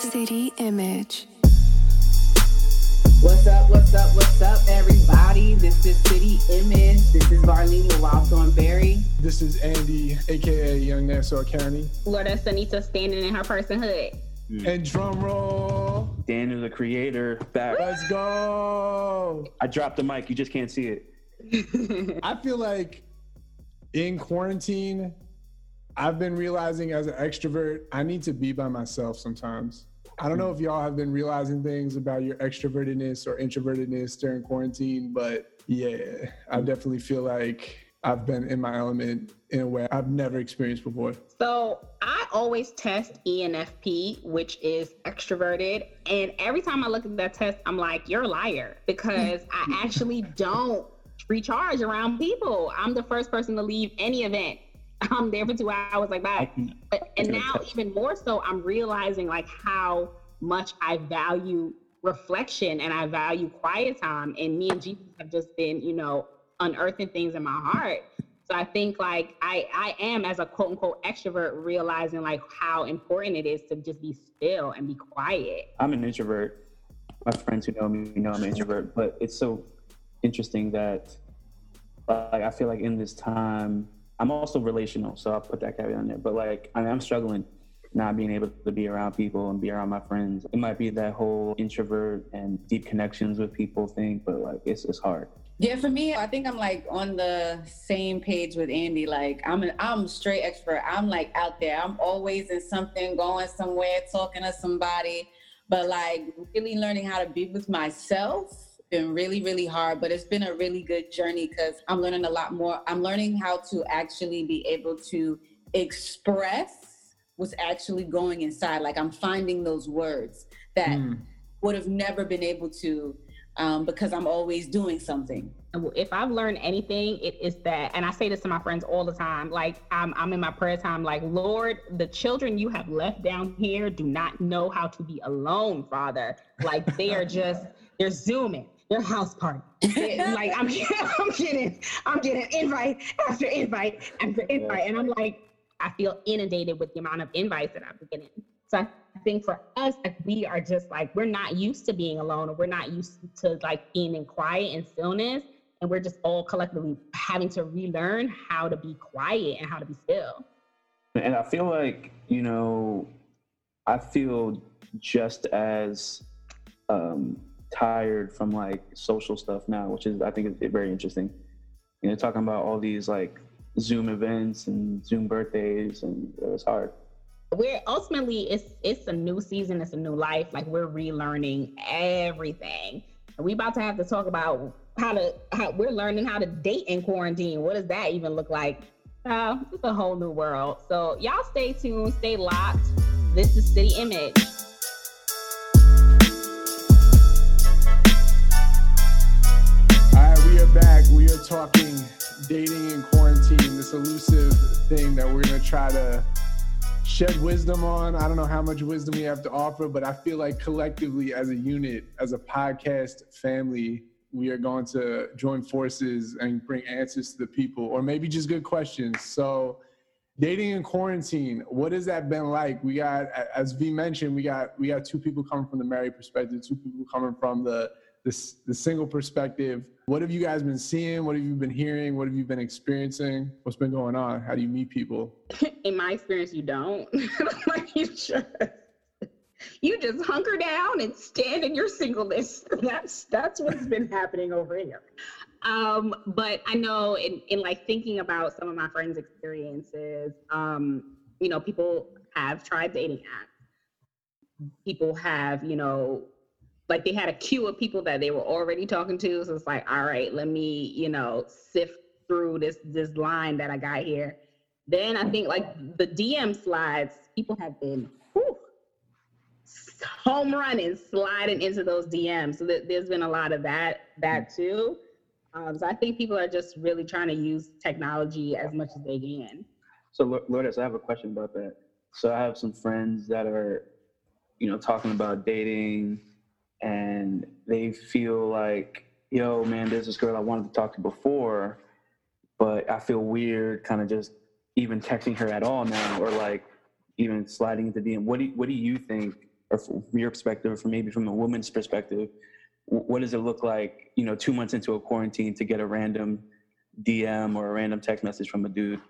City Image. What's up, what's up, what's up, everybody? This is City Image. This is Varlene Wildthorn Berry. This is Andy, aka Young Nassau County. Loretta Sanita standing in her personhood. Mm. And drum roll. Daniel, the creator, back. Let's go. I dropped the mic. You just can't see it. I feel like in quarantine, I've been realizing as an extrovert, I need to be by myself sometimes. I don't know if y'all have been realizing things about your extrovertedness or introvertedness during quarantine, but yeah, I definitely feel like I've been in my element in a way I've never experienced before. So I always test ENFP, which is extroverted. And every time I look at that test, I'm like, you're a liar because I actually don't recharge around people. I'm the first person to leave any event I'm there for two hours like that. But, and now even more so, I'm realizing like how much I value reflection and I value quiet time. And me and Jesus have just been, you know, unearthing things in my heart. So I think like I I am as a quote unquote extrovert realizing like how important it is to just be still and be quiet. I'm an introvert. My friends who know me know I'm an introvert, but it's so interesting that like I feel like in this time I'm also relational, so I'll put that caveat on there. But like, I mean, I'm struggling not being able to be around people and be around my friends. It might be that whole introvert and deep connections with people thing, but like, it's it's hard. Yeah, for me, I think I'm like on the same page with Andy. Like I'm an I'm straight expert. I'm like out there. I'm always in something, going somewhere, talking to somebody. But like really learning how to be with myself been really, really hard, but it's been a really good journey because I'm learning a lot more. I'm learning how to actually be able to express what's actually going inside. Like I'm finding those words that mm. would have never been able to um, because I'm always doing something. If I've learned anything, it is that, and I say this to my friends all the time. Like I'm, I'm in my prayer time. Like Lord, the children you have left down here do not know how to be alone, Father. Like they are just they're zooming their house party. like I'm, I'm getting, I'm getting invite after invite after invite, and I'm like, I feel inundated with the amount of invites that I'm getting. So I think for us, like we are just like we're not used to being alone, or we're not used to like being in quiet and stillness, and we're just all collectively having to relearn how to be quiet and how to be still. And I feel like you know, I feel just as um, tired from like social stuff now, which is I think is very interesting. You know, talking about all these like Zoom events and Zoom birthdays, and it was hard. We're ultimately it's it's a new season, it's a new life. Like we're relearning everything. And we about to have to talk about how to how we're learning how to date in quarantine. What does that even look like? Uh, it's a whole new world. So y'all stay tuned, stay locked. This is City Image. All right, we are back. We are talking dating in quarantine, this elusive thing that we're to try to shed wisdom on. I don't know how much wisdom we have to offer, but I feel like collectively as a unit, as a podcast family, we are going to join forces and bring answers to the people or maybe just good questions. So, dating in quarantine, what has that been like? We got as V mentioned, we got we got two people coming from the married perspective, two people coming from the the, the single perspective. What have you guys been seeing? What have you been hearing? What have you been experiencing? What's been going on? How do you meet people? In my experience, you don't. like you just you just hunker down and stand in your singleness. That's that's what's been happening over here. Um, but I know in, in like thinking about some of my friends' experiences, um, you know, people have tried dating apps. People have, you know, like they had a queue of people that they were already talking to. So it's like, all right, let me, you know, sift through this this line that I got here. Then I think like the DM slides, people have been whew, home running, sliding into those DMs. So th- there's been a lot of that that too. Um, so I think people are just really trying to use technology as much as they can. So Lourdes, I have a question about that. So I have some friends that are, you know, talking about dating and they feel like, yo, man, there's this girl I wanted to talk to before, but I feel weird kind of just even texting her at all now, or like even sliding into DM. What do you, what do you think, or from your perspective, or from maybe from a woman's perspective, what does it look like, you know, two months into a quarantine to get a random DM or a random text message from a dude?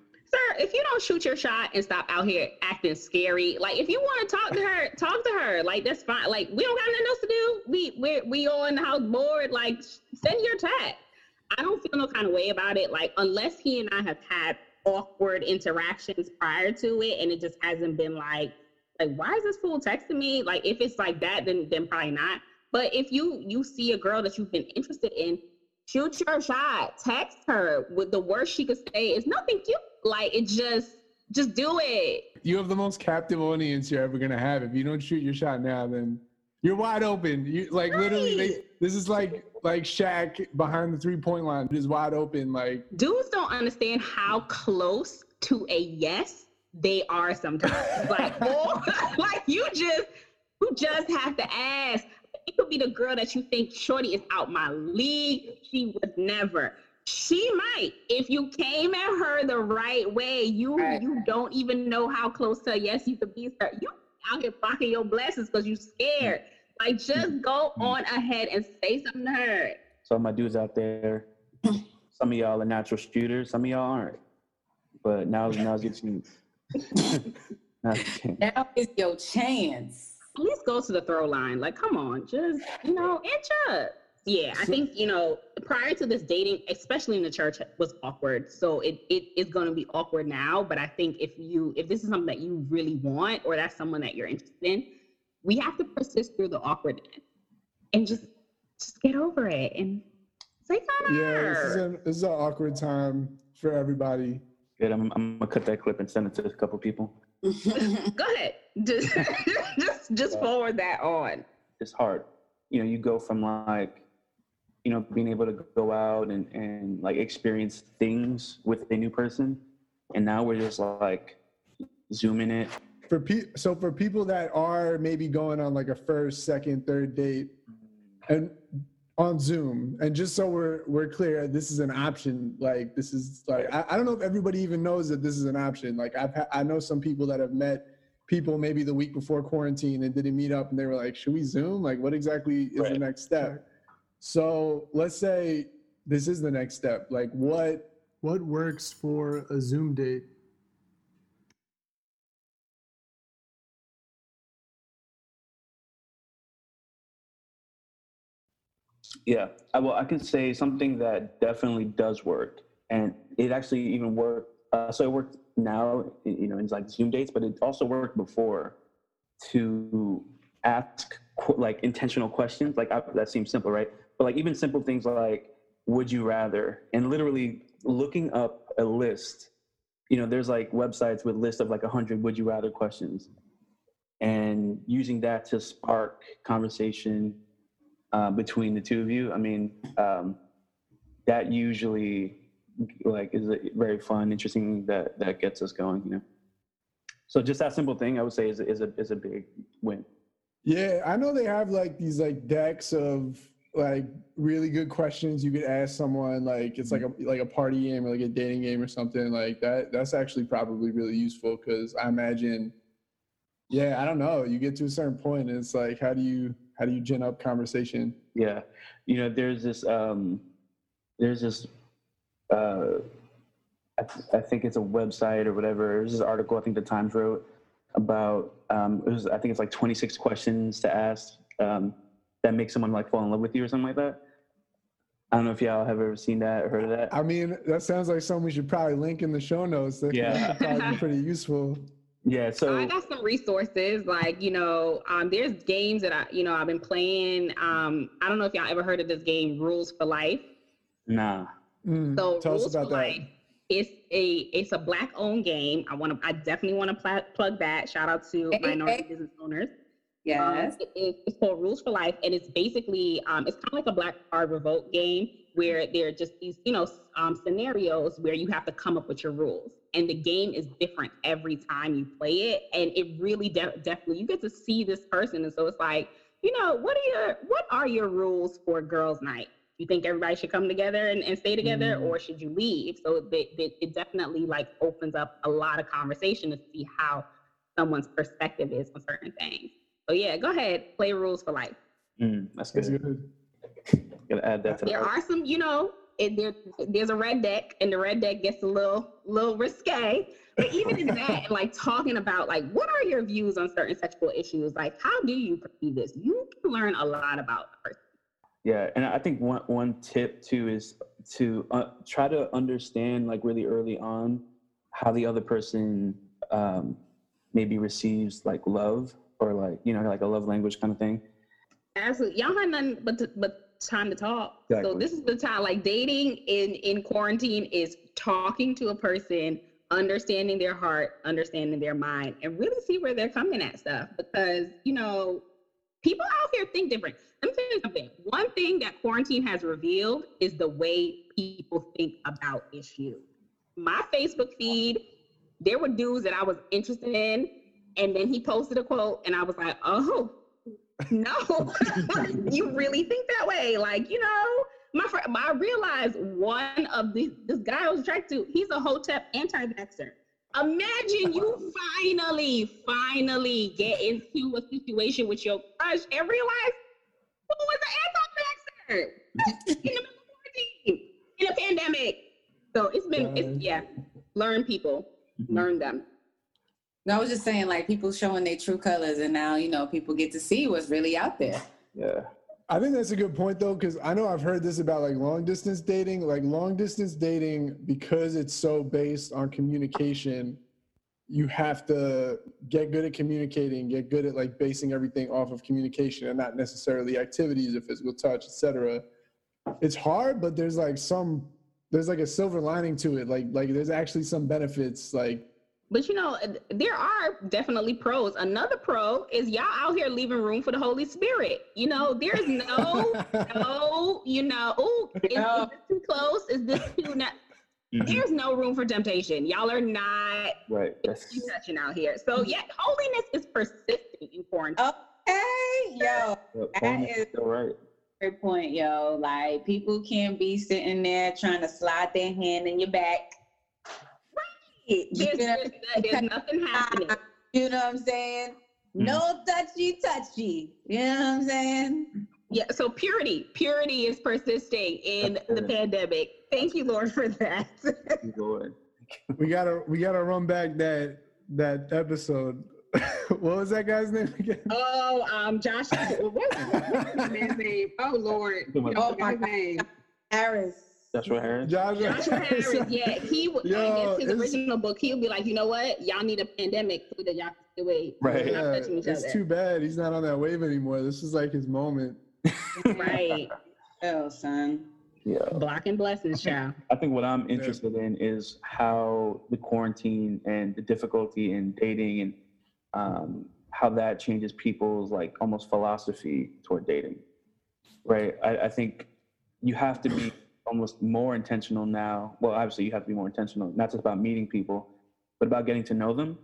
If you don't shoot your shot and stop out here acting scary, like if you want to talk to her, talk to her. Like that's fine. Like we don't got nothing else to do. We we we all in the house board. Like send your text. I don't feel no kind of way about it. Like unless he and I have had awkward interactions prior to it, and it just hasn't been like like why is this fool texting me? Like if it's like that, then then probably not. But if you you see a girl that you've been interested in, shoot your shot. Text her. With the worst she could say is nothing cute. Like it just just do it. You have the most captive audience you're ever gonna have. If you don't shoot your shot now, then you're wide open. You like literally. They, this is like like Shaq behind the three point line. Is wide open. Like Dudes don't understand how close to a yes they are sometimes. like, or, like you just you just have to ask. It could be the girl that you think Shorty is out my league. She would never. She might. If you came at her the right way, you Right. you don't even know how close to a yes you could be. Sir. You out here blocking your blessings because you scared. Like just go on ahead and say something to her. So my dudes out there, some of y'all are natural shooters, some of y'all aren't. But now now's. Now's your chance. Now is your chance. At least go to the throw line. Like, come on, just you know, inch up. Yeah, I think you know, prior to this dating, especially in the church, was awkward. So it it is going to be awkward now. But I think if you if this is something that you really want, or that's someone that you're interested in, we have to persist through the awkwardness and just just get over it and say something. to yeah, this is an this is an awkward time for everybody. Good. I'm, I'm gonna cut that clip and send it to a couple people. Go ahead, just just just forward that on. It's hard. You know, you go from like, you know, being able to go out and, and like experience things with a new person, and now we're just like zooming it. For pe- so for people that are maybe going on like a first, second, third date, and on Zoom, and just so we're we're clear, this is an option. Like this is like I, I don't know if everybody even knows that this is an option. Like I've ha- I know some people that have met people maybe the week before quarantine and didn't meet up, and they were like, "Should we Zoom? Like, what exactly is the next step?" So let's say this is the next step. Like what What works for a Zoom date? Yeah, I, well, I can say something that definitely does work, and it actually even worked. Uh, so it worked now, you know, in like Zoom dates, but it also worked before to ask like intentional questions. Like I, that seems simple, right? But like even simple things like "Would you rather?" and literally looking up a list. You know, there's like websites with lists of like a hundred "Would you rather" questions, and using that to spark conversation uh, between the two of you. I mean, um, that usually like is a very fun, interesting that that gets us going. You know. So just that simple thing, I would say, is a, is a is a big win. Yeah, I know they have like these like decks of like really good questions you could ask someone. Like it's like a like a party game or like a dating game or something like that. That's actually probably really useful because I imagine, yeah, I don't know. You get to a certain point and it's like, how do you how do you gin up conversation? Yeah, you know, there's this um, there's this uh, I, th- I think it's a website or whatever. There's this article I think the Times wrote about um, it was I think it's like 26 questions to ask um, that make someone like fall in love with you or something like that. I don't know if y'all have ever seen that or heard of that. I mean, that sounds like something we should probably link in the show notes. That Yeah. would probably be pretty useful. Yeah, so I got some resources like you know, um, there's games that I you know I've been playing. Um, I don't know if y'all ever heard of this game, Rules for Life. nah. Mm, So tell us Rules about for that. Life. It's a it's a black owned game. I want to I definitely want to pl- plug that. Shout out to Hey, minority hey. business owners. yes. Um, it- it- it's called Rules for Life, and it's basically um, it's kind of like a Black Card Revoked game where there are just these you know um, scenarios where you have to come up with your rules, and the game is different every time you play it, and it really de- definitely you get to see this person, and so it's like you know, what are your what are your rules for girls' night? You think everybody should come together and, and stay together, Mm. or should you leave? So it, it, it definitely like opens up a lot of conversation to see how someone's perspective is on certain things. So yeah, go ahead, play rules for life. Mm, that's That's good. good. Gotta add that to the There are some, you know, it, there, there's a red deck, and the red deck gets a little, little risque. But even in that, like talking about like, what are your views on certain sexual issues? Like, how do you perceive this? You can learn a lot about a person. Yeah, and I think one one tip too is to uh, try to understand like really early on how the other person um, maybe receives like love or like you know like a love language kind of thing. Absolutely, y'all have nothing but to, but time to talk. So this is the time. Like dating in in quarantine is talking to a person, understanding their heart, understanding their mind, and really see where they're coming at stuff. Because you know, people out here think different. Let me tell you something. One thing that quarantine has revealed is the way people think about issues. My Facebook feed, there were dudes that I was interested in, and then he posted a quote, and I was like, oh no, you really think that way? Like, you know, my friend, I realized one of these, this guy I was attracted to, he's a Hotep anti-vaxxer. Imagine you finally, finally get into a situation with your crush and realize who was an anti-vaxxer in the middle of quarantine, in a pandemic. So it's been, it's, yeah, learn people, Mhm. learn them. No, I was just saying, like people showing their true colors, and now you know people get to see what's really out there. Yeah, I think that's a good point though, because I know I've heard this about like long distance dating. Like long distance dating, because it's so based on communication, you have to get good at communicating, get good at like basing everything off of communication and not necessarily activities or physical touch, etc. It's hard, but there's like some there's like a silver lining to it. Like like there's actually some benefits. Like But you know, uh, there are definitely pros. Another pro is y'all out here leaving room for the Holy Spirit. You know, there's no, no, you know, oh, is, is this too close? Is this too not? Mhm. There's no room for temptation. Y'all are not right. That's touching out here. So yeah, holiness is persistent in quarantine. Okay, yo, yeah, Paul is- still right. great point, yo. Like people can't be sitting there trying to slide their hand in your back. There's, You know, there's, there's nothing happening. you know what I'm saying? No touchy touchy. You know what I'm saying? Yeah, so purity, purity is persisting in the pandemic. Thank you, Lord, for that. You go ahead. we gotta we gotta run back that that episode. what was that guy's name again? Oh, um, Josh, what was his man's name? Oh Lord, Oh, my his name. Harris. Joshua Harris. Joshua, Joshua Harris. Yeah, he would. I guess his original book, he would be like, you know what? Y'all need a pandemic so that y'all can stay away. Right. Yeah, it's other. too bad he's not on that wave anymore. This is like his moment. Right. Oh, son. Yeah. Block and blessings, child. I think what I'm interested in is how the quarantine and the difficulty in dating and um, how that changes people's like almost philosophy toward dating. Right. I, I think you have to be almost more intentional now. Well, obviously you have to be more intentional, not just about meeting people, but about getting to know them.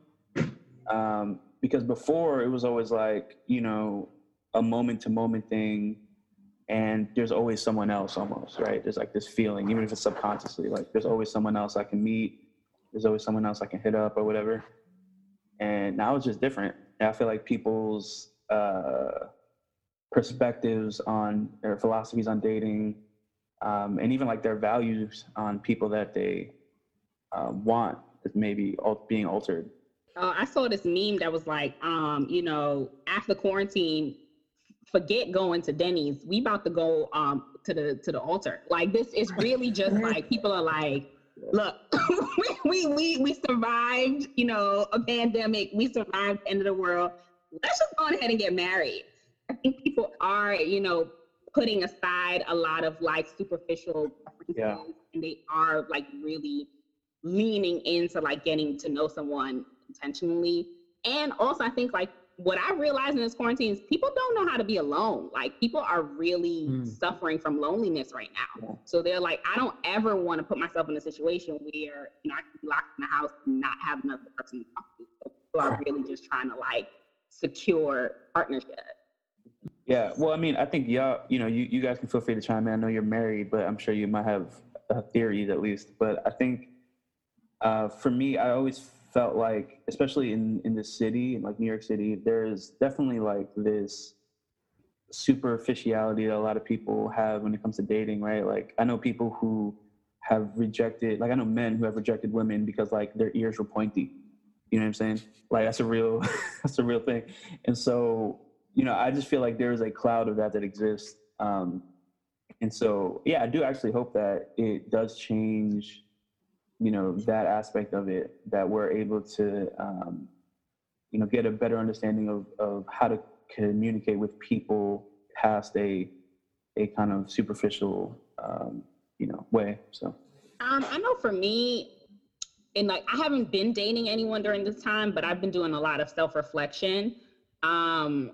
Um, because before it was always like, you know, a moment to moment thing and there's always someone else almost right there's like this feeling even if it's subconsciously like there's always someone else i can meet there's always someone else i can hit up or whatever and now it's just different and i feel like people's uh, perspectives on their philosophies on dating um, and even like their values on people that they uh, want is maybe being altered Uh, I saw this meme that was like, um, you know, after quarantine, forget going to Denny's. We about to go um to the to the altar. Like this is really just like people are like, look, we, we we we survived, you know, a pandemic. We survived the end of the world. Let's just go ahead and get married. I think people are, you know, putting aside a lot of like superficial Yeah. and they are like really leaning into like getting to know someone intentionally. And also, I think like what I realized in this quarantine is people don't know how to be alone. Like people are really Mm. suffering from loneliness right now. Yeah. So they're like, I don't ever want to put myself in a situation where you know I can be locked in the house and not have another person to talk to. So people are really just trying to like secure partnership. Yeah, well, I mean, I think y'all, you know, you, you guys can feel free to chime in. I know you're married, but I'm sure you might have theories at least. But I think uh, for me, I always felt like, especially in in the city, like New York City, there's definitely like this superficiality that a lot of people have when it comes to dating, right? Like I know people who have rejected, like I know men who have rejected women because like their ears were pointy. You know what I'm saying? Like that's a real, that's a real thing. And so you know, I just feel like there is a cloud of that that exists. Um, and so, yeah, I do actually hope that it does change, you know, that aspect of it, that we're able to, um, you know, get a better understanding of, of how to communicate with people past a, a kind of superficial, um, you know, way. So, um, I know for me, and like I haven't been dating anyone during this time, but I've been doing a lot of self reflection. Um,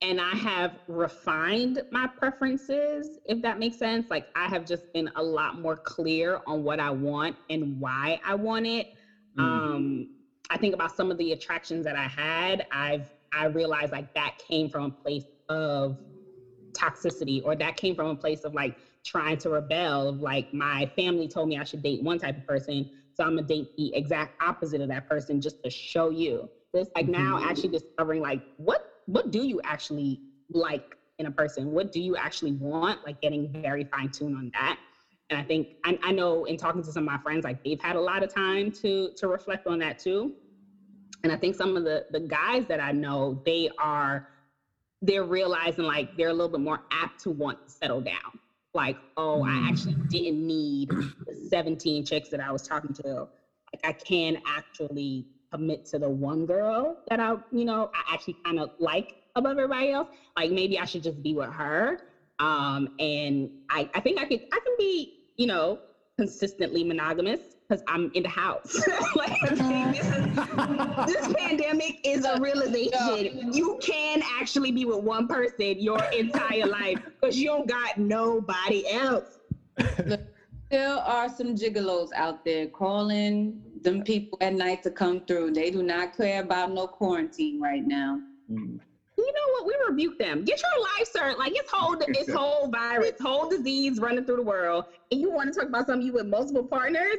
and I have refined my preferences, if that makes sense. Like I have just been a lot more clear on what I want and why I want it. Mm-hmm. Um, I think about some of the attractions that I had. I've I realized like that came from a place of toxicity, or that came from a place of like trying to rebel. Like my family told me I should date one type of person, so I'm gonna date the exact opposite of that person just to show you. It's like mm-hmm. now actually discovering like what what do you actually like in a person? What do you actually want? Like getting very fine tuned on that. And I think I, I know in talking to some of my friends, like they've had a lot of time to to reflect on that too. And I think some of the the guys that I know, they are they're realizing like they're a little bit more apt to want to settle down. Like, oh, I mm. actually didn't need the 17 chicks that I was talking to. Like I can actually commit to the one girl that I, you know, I actually kind of like above everybody else. Like maybe I should just be with her. Um, and I, I think I could, I can be, you know, consistently monogamous because I'm in the house. like this, is, this pandemic is a realization. You can actually be with one person your entire life because you don't got nobody else. There are some gigolos out there calling them people at night to come through. They do not care about no quarantine right now. Mm. You know what? We rebuke them. Get your life, sir. Like it's whole it's whole virus, whole disease running through the world, and you want to talk about something you with multiple partners?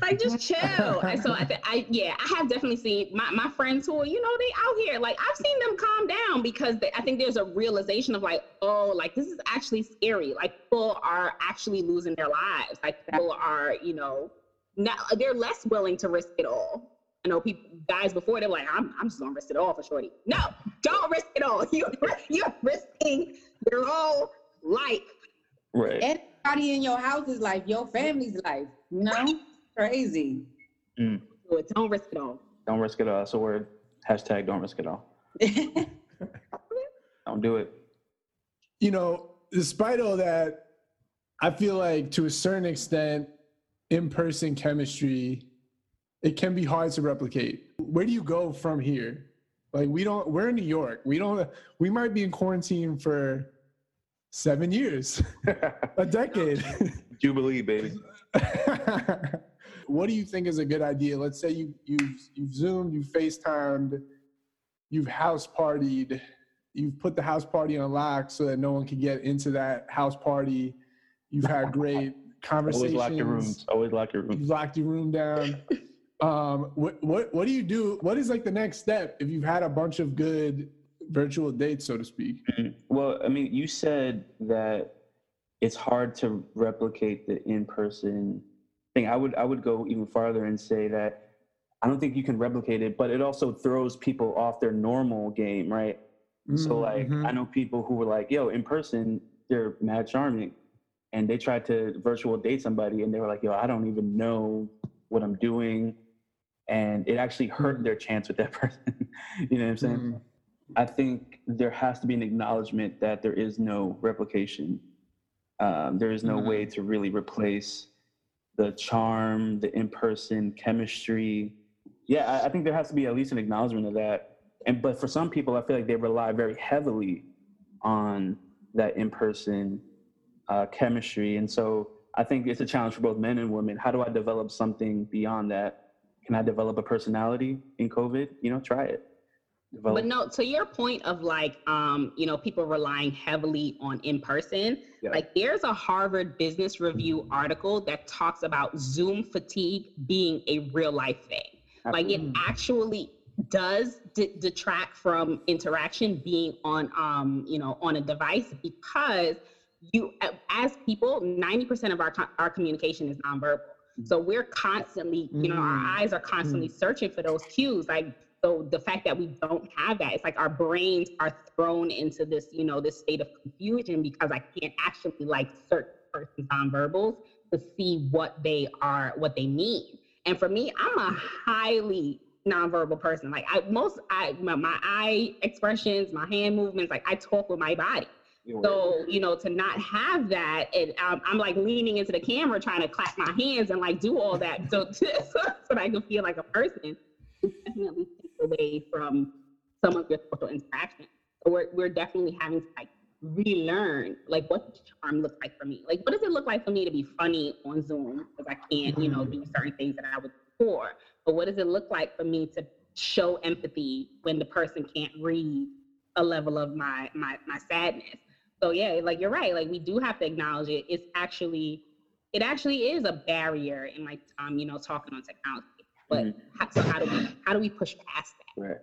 like just chill. and so I, th- I yeah, I have definitely seen my, my friends who are, you know, they out here. Like I've seen them calm down because they, I think there's a realization of like, oh, like this is actually scary. Like people are actually losing their lives. Like people are, you know, now they're less willing to risk it all. I know people guys before they're like, I'm I'm just gonna risk it all for shorty. No, don't risk it all. You're you're risking your whole life. Right. Everybody in your house's life, your family's life. You know? Crazy. Mm. So don't risk it all. Don't risk it all. That's a word. Hashtag don't risk it all. don't do it. You know, despite all that, I feel like to a certain extent, in-person chemistry it can be hard to replicate. Where do you go from here? Like we don't we're in new york. We don't we might be in quarantine for seven years a decade. Jubilee baby. What do you think is a good idea? Let's say you you've you've zoomed you've facetimed you've house partied you've put the house party on lock so that no one can get into that house party. You've had great conversations. Always lock your rooms. Always lock your room. Locked your room down. um, what what what do you do? What is like the next step if you've had a bunch of good virtual dates, so to speak? Mm-hmm. Well, I mean, you said that it's hard to replicate the in-person thing. I would I would go even farther and say that I don't think you can replicate it, but it also throws people off their normal game, right? Mm-hmm. So like I know people who were like, yo, in person, they're mad charming and they tried to virtual date somebody and they were like, yo, I don't even know what I'm doing. And it actually hurt their chance with that person. you know what I'm saying? Mm-hmm. I think there has to be an acknowledgement that there is no replication. Um, there is no mm-hmm. way to really replace the charm, the in person chemistry. Yeah, I, I think there has to be at least an acknowledgement of that. And but for some people, I feel like they rely very heavily on that in person uh, chemistry. And so I think it's a challenge for both men and women. How do I develop something beyond that? Can I develop a personality in COVID? You know, try it. Develop- But no, to your point of like, um, you know, people relying heavily on in person, Yeah. like there's a Harvard Business Review article that talks about Zoom fatigue being a real life thing. Like it actually does d- detract from interaction being on, um, you know, on a device because you, as people, 90% of our, our communication is nonverbal. So we're constantly, you know, our Mm. eyes are constantly searching for those cues. Like, so the fact that we don't have that, it's like our brains are thrown into this, you know, this state of confusion because I can't actually like search person's nonverbals to see what they are, what they mean. And for me, I'm a highly nonverbal person. Like I most I my, my eye expressions, my hand movements, like I talk with my body. You're So, you know, to not have that, and um, I'm like leaning into the camera trying to clap my hands and like do all that so, so that I can feel like a person. It definitely takes away from some of your social interaction. So we're, we're definitely having to like relearn like what charm looks like for me? Like, what does it look like for me to be funny on Zoom because I can't, you know, do certain things that I would before? But what does it look like for me to show empathy when the person can't read a level of my my my sadness? So yeah, like you're right. Like we do have to acknowledge it. It's actually, it actually is a barrier in like um, you know, talking on technology. But Mhm. how, so how do we how do we push past that? Right.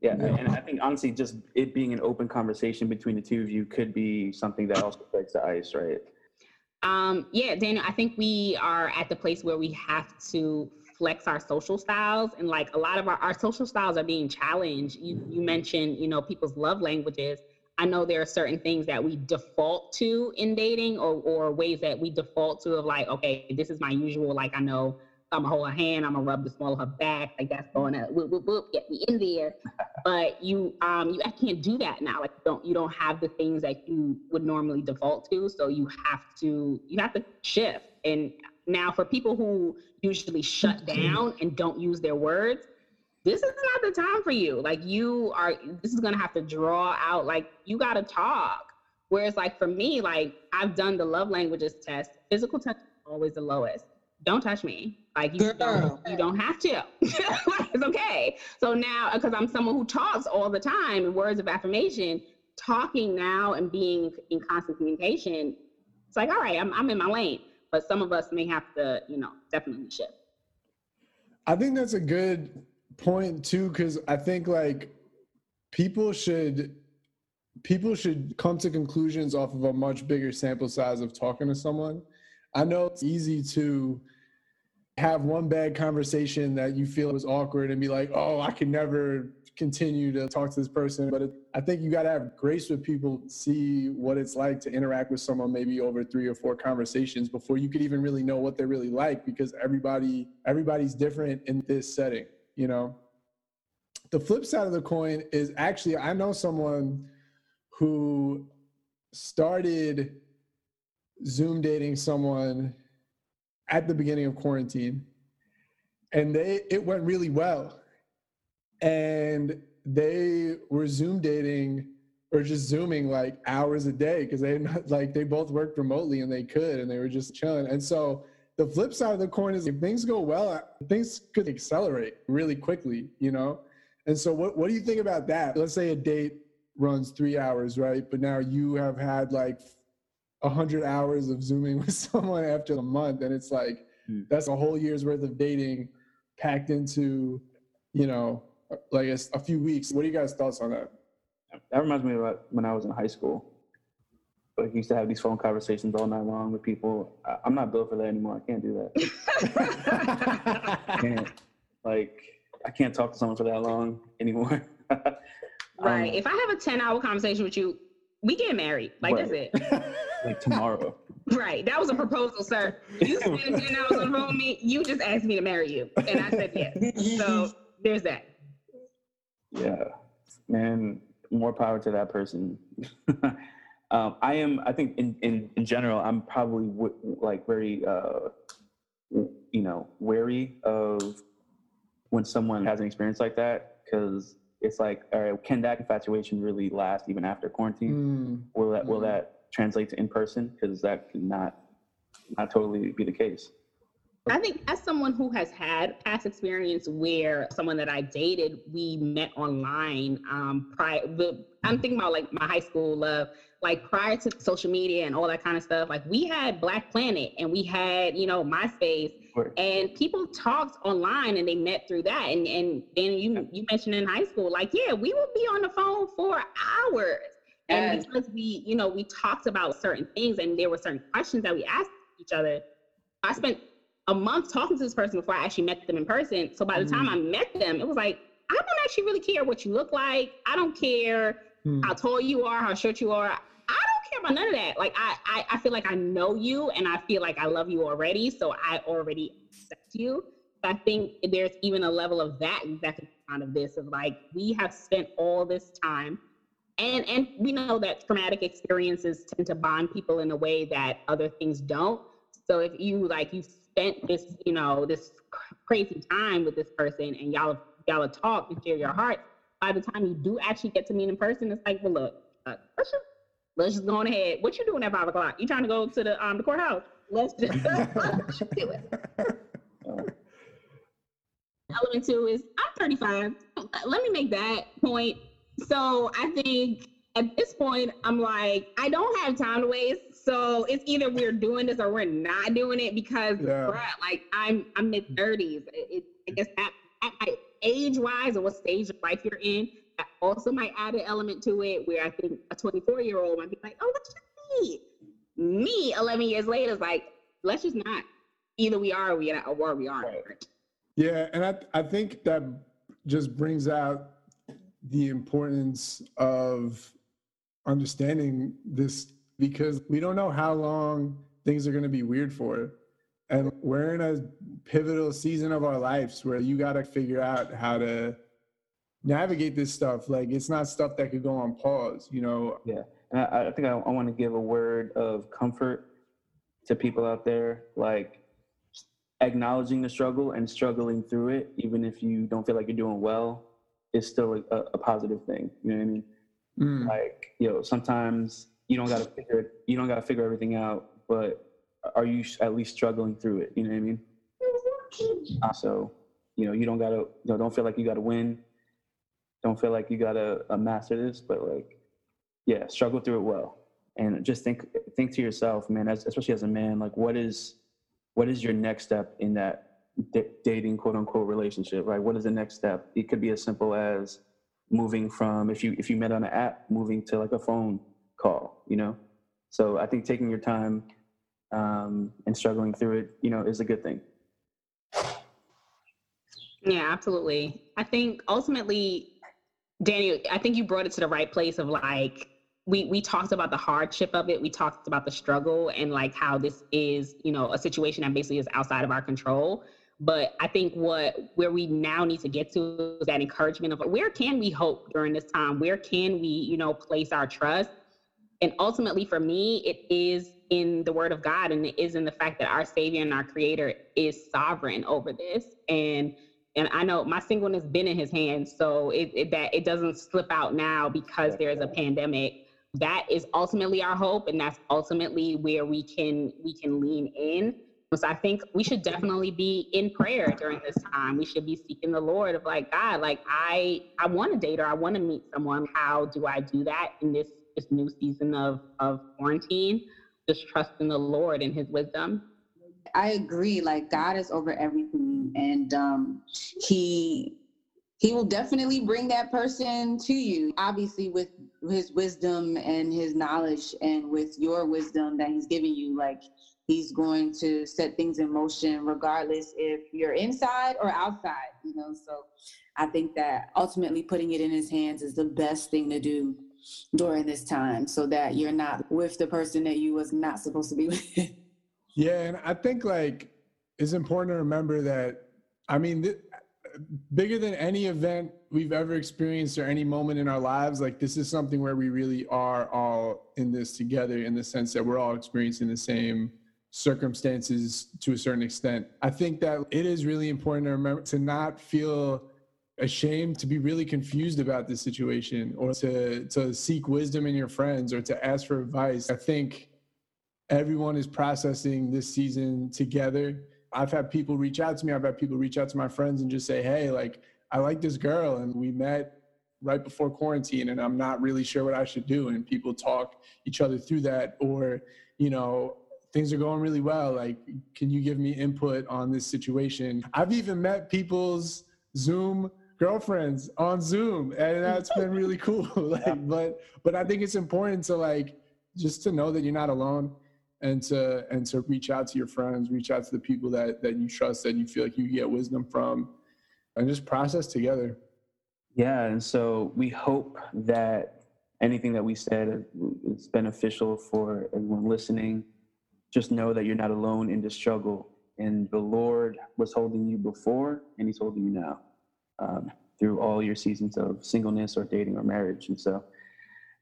Yeah, and I think honestly, just it being an open conversation between the two of you could be something that also breaks the ice, right? Um, yeah, Daniel, I think we are at the place where we have to flex our social styles and like a lot of our, our social styles are being challenged. You you mentioned, you know, people's love languages. I know there are certain things that we default to in dating or or ways that we default to of like, okay, this is my usual, like I know I'm gonna hold her hand, I'm gonna rub the small of her back, like that's going to whoop, whoop, whoop, get me in there. But you um you I can't do that now. Like don't you don't have the things that you would normally default to. So you have to you have to shift. And now for people who usually shut down and don't use their words, this is not the time for you. Like you are this is gonna have to draw out like you gotta talk. Whereas like for me, like I've done the love languages test, physical touch is always the lowest. Don't touch me. Like you don't, you don't have to. Like, it's okay. So now, because I'm someone who talks all the time in words of affirmation, talking now and being in constant communication, it's like, all right, I'm, I'm in my lane. But some of us may have to, you know, definitely shift. I think that's a good point too, because I think like people should people should come to conclusions off of a much bigger sample size of talking to someone. I know it's easy to have one bad conversation that you feel was awkward and be like, oh, I can never continue to talk to this person. But it, I think you got to have grace with people, see what it's like to interact with someone maybe over three or four conversations before you could even really know what they're really like because everybody everybody's different in this setting, you know. The flip side of the coin is actually I know someone who started Zoom dating someone at the beginning of quarantine and they it went really well and they were zoom dating or just zooming like hours a day because they like they both worked remotely and they could and they were just chilling and so the flip side of the coin is if things go well things could accelerate really quickly you know? And so what, what do you think about that? Let's say a date runs three hours right? But now you have had like a hundred hours of zooming with someone after a month and it's like Hmm. that's a whole year's worth of dating packed into you know like a few weeks. What are you guys thoughts on that? That reminds me of when I was in high school. Like, used to have these phone conversations all night long with people. I, I'm not built for that anymore. I can't do that. I can't. Like, I can't talk to someone for that long anymore. Right. Um, if I have a 10 hour conversation with you, we get married. Like, that's it. like tomorrow. Right. That was a proposal, sir. You spent 10 hours on the phone with me. You just asked me to marry you. And I said yes. So there's that. Yeah, man, more power to that person. Um, I am. I think in in in general, I'm probably w- like very, uh, w- you know, wary of when someone has an experience like that because it's like, all right, can that infatuation really last even after quarantine? Mm, Will that will Mhm. that translate to in person? Because that could not not totally be the case. I think as someone who has had past experience where someone that I dated, we met online um, prior. I'm thinking about like my high school love, like prior to social media and all that kind of stuff. Like we had Black Planet and we had you know MySpace, and people talked online and they met through that. And and then you you mentioned in high school, like yeah, we would be on the phone for hours. And because we, you know, we talked about certain things and there were certain questions that we asked each other, I spent a month talking to this person before I actually met them in person. So by the time mm. I met them, it was like, I don't actually really care what you look like. I don't care mm. how tall you are, how short you are. Care about none of that. Like I, I, I feel like I know you and I feel like I love you already. So I already accept you. I think there's even a level of that exactly kind of this of like we have spent all this time and and we know that traumatic experiences tend to bond people in a way that other things don't so if you like you spent this you know this crazy time with this person and y'all y'all talked and share your heart by the time you do actually get to meet in person it's like well look uh, let's just let's just go on ahead what you doing at five o'clock you trying to go to the um the courthouse let's just, let's do it element two is i'm 35 let me make that point so I think at this point, I'm like, I don't have time to waste. So it's either we're doing this or we're not doing it because, yeah. bruh, like I'm I'm mid 30s. It, I guess that age wise or what stage of life you're in, Oh, also might add an element to it where I think a 24 year old might be like, oh, let's just see. Me, 11 years later, is like, let's just not. Either we are or we, are, or we aren't. Yeah, and I I think that just brings out the importance of understanding this because we don't know how long things are going to be weird for. And we're in a pivotal season of our lives where you got to figure out how to navigate this stuff. Like it's not stuff that could go on pause, you know? Yeah. And I, I think I, I want to give a word of comfort to people out there. Like, acknowledging the struggle and struggling through it, even if you don't feel like you're doing well, is still a, a positive thing. You know what I mean? Mm. Like, you know, sometimes you don't got to figure it, you don't got to figure everything out, but are you at least struggling through it? You know what I mean? So, you know, you don't got to, you know, don't feel like you got to win. Don't feel like you got to uh, master this, but like, yeah, struggle through it well. And just think, think to yourself, man, as, especially as a man, like what is, what is your next step in that d- dating quote unquote relationship, right? What is the next step? It could be as simple as moving from if you if you met on an app, moving to like a phone call, you know. So I think taking your time um, and struggling through it, you know, is a good thing. Yeah, absolutely. I think ultimately, Daniel, I think you brought it to the right place of like we we talked about the hardship of it we talked about the struggle and like how this is you know a situation that basically is outside of our control but I think what where we now need to get to is that encouragement of where can we hope during this time? Where can we, you know, place our trust? And ultimately for me, it is in the word of God and it is in the fact that our Savior and our creator is sovereign over this. And and I know my singleness been in his hands, so it, it that it doesn't slip out now because there's a pandemic. That is ultimately our hope, and that's ultimately where we can we can lean in so I think we should definitely be in prayer during this time. We should be seeking the Lord of like, God, like I I want to date or I want to meet someone. How do I do that in this this new season of of quarantine? Just trust in the Lord and his wisdom. I agree. Like God is over everything and um he he will definitely bring that person to you. Obviously with his wisdom and his knowledge and with your wisdom that he's giving you like he's going to set things in motion regardless if you're inside or outside you know so i think that ultimately putting it in his hands is the best thing to do during this time so that you're not with the person that you was not supposed to be with yeah and i think like it's important to remember that i mean th- bigger than any event we've ever experienced or any moment in our lives like this is something where we really are all in this together in the sense that we're all experiencing the same circumstances to a certain extent. I think that it is really important to remember to not feel ashamed to be really confused about this situation or to to seek wisdom in your friends or to ask for advice. I think everyone is processing this season together. I've had people reach out to me. I've had people reach out to my friends and just say, "Hey, like I like this girl, and we met right before quarantine, and I'm not really sure what I should do." And people talk each other through that, or you know, things are going really well. Like, can you give me input on this situation? I've even met people's Zoom girlfriends on Zoom, and that's been really cool. like, but but I think it's important to like just to know that you're not alone and to and to reach out to your friends reach out to the people that that you trust that you feel like you get wisdom from and just process together. Yeah and so we hope that anything that we said is beneficial for everyone listening. Just know that you're not alone in the struggle and the lord was holding you before and he's holding you now um, through all your seasons of singleness or dating or marriage and so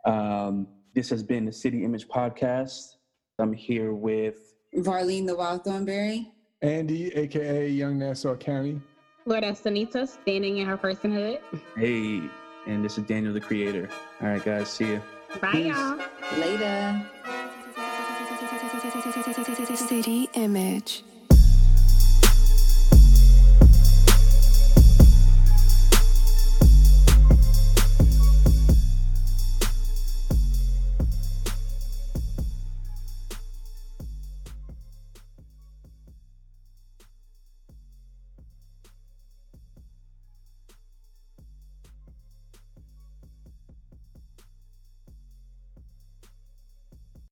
um, this has been the city image podcast I'm here with Varlene the Wild Thornberry. Andy, aka Young Nassau County. Lord Estanita, standing in her personhood. Hey, and this is Daniel the Creator. All right, guys, see you. Bye, Peace. y'all. Later. City Image.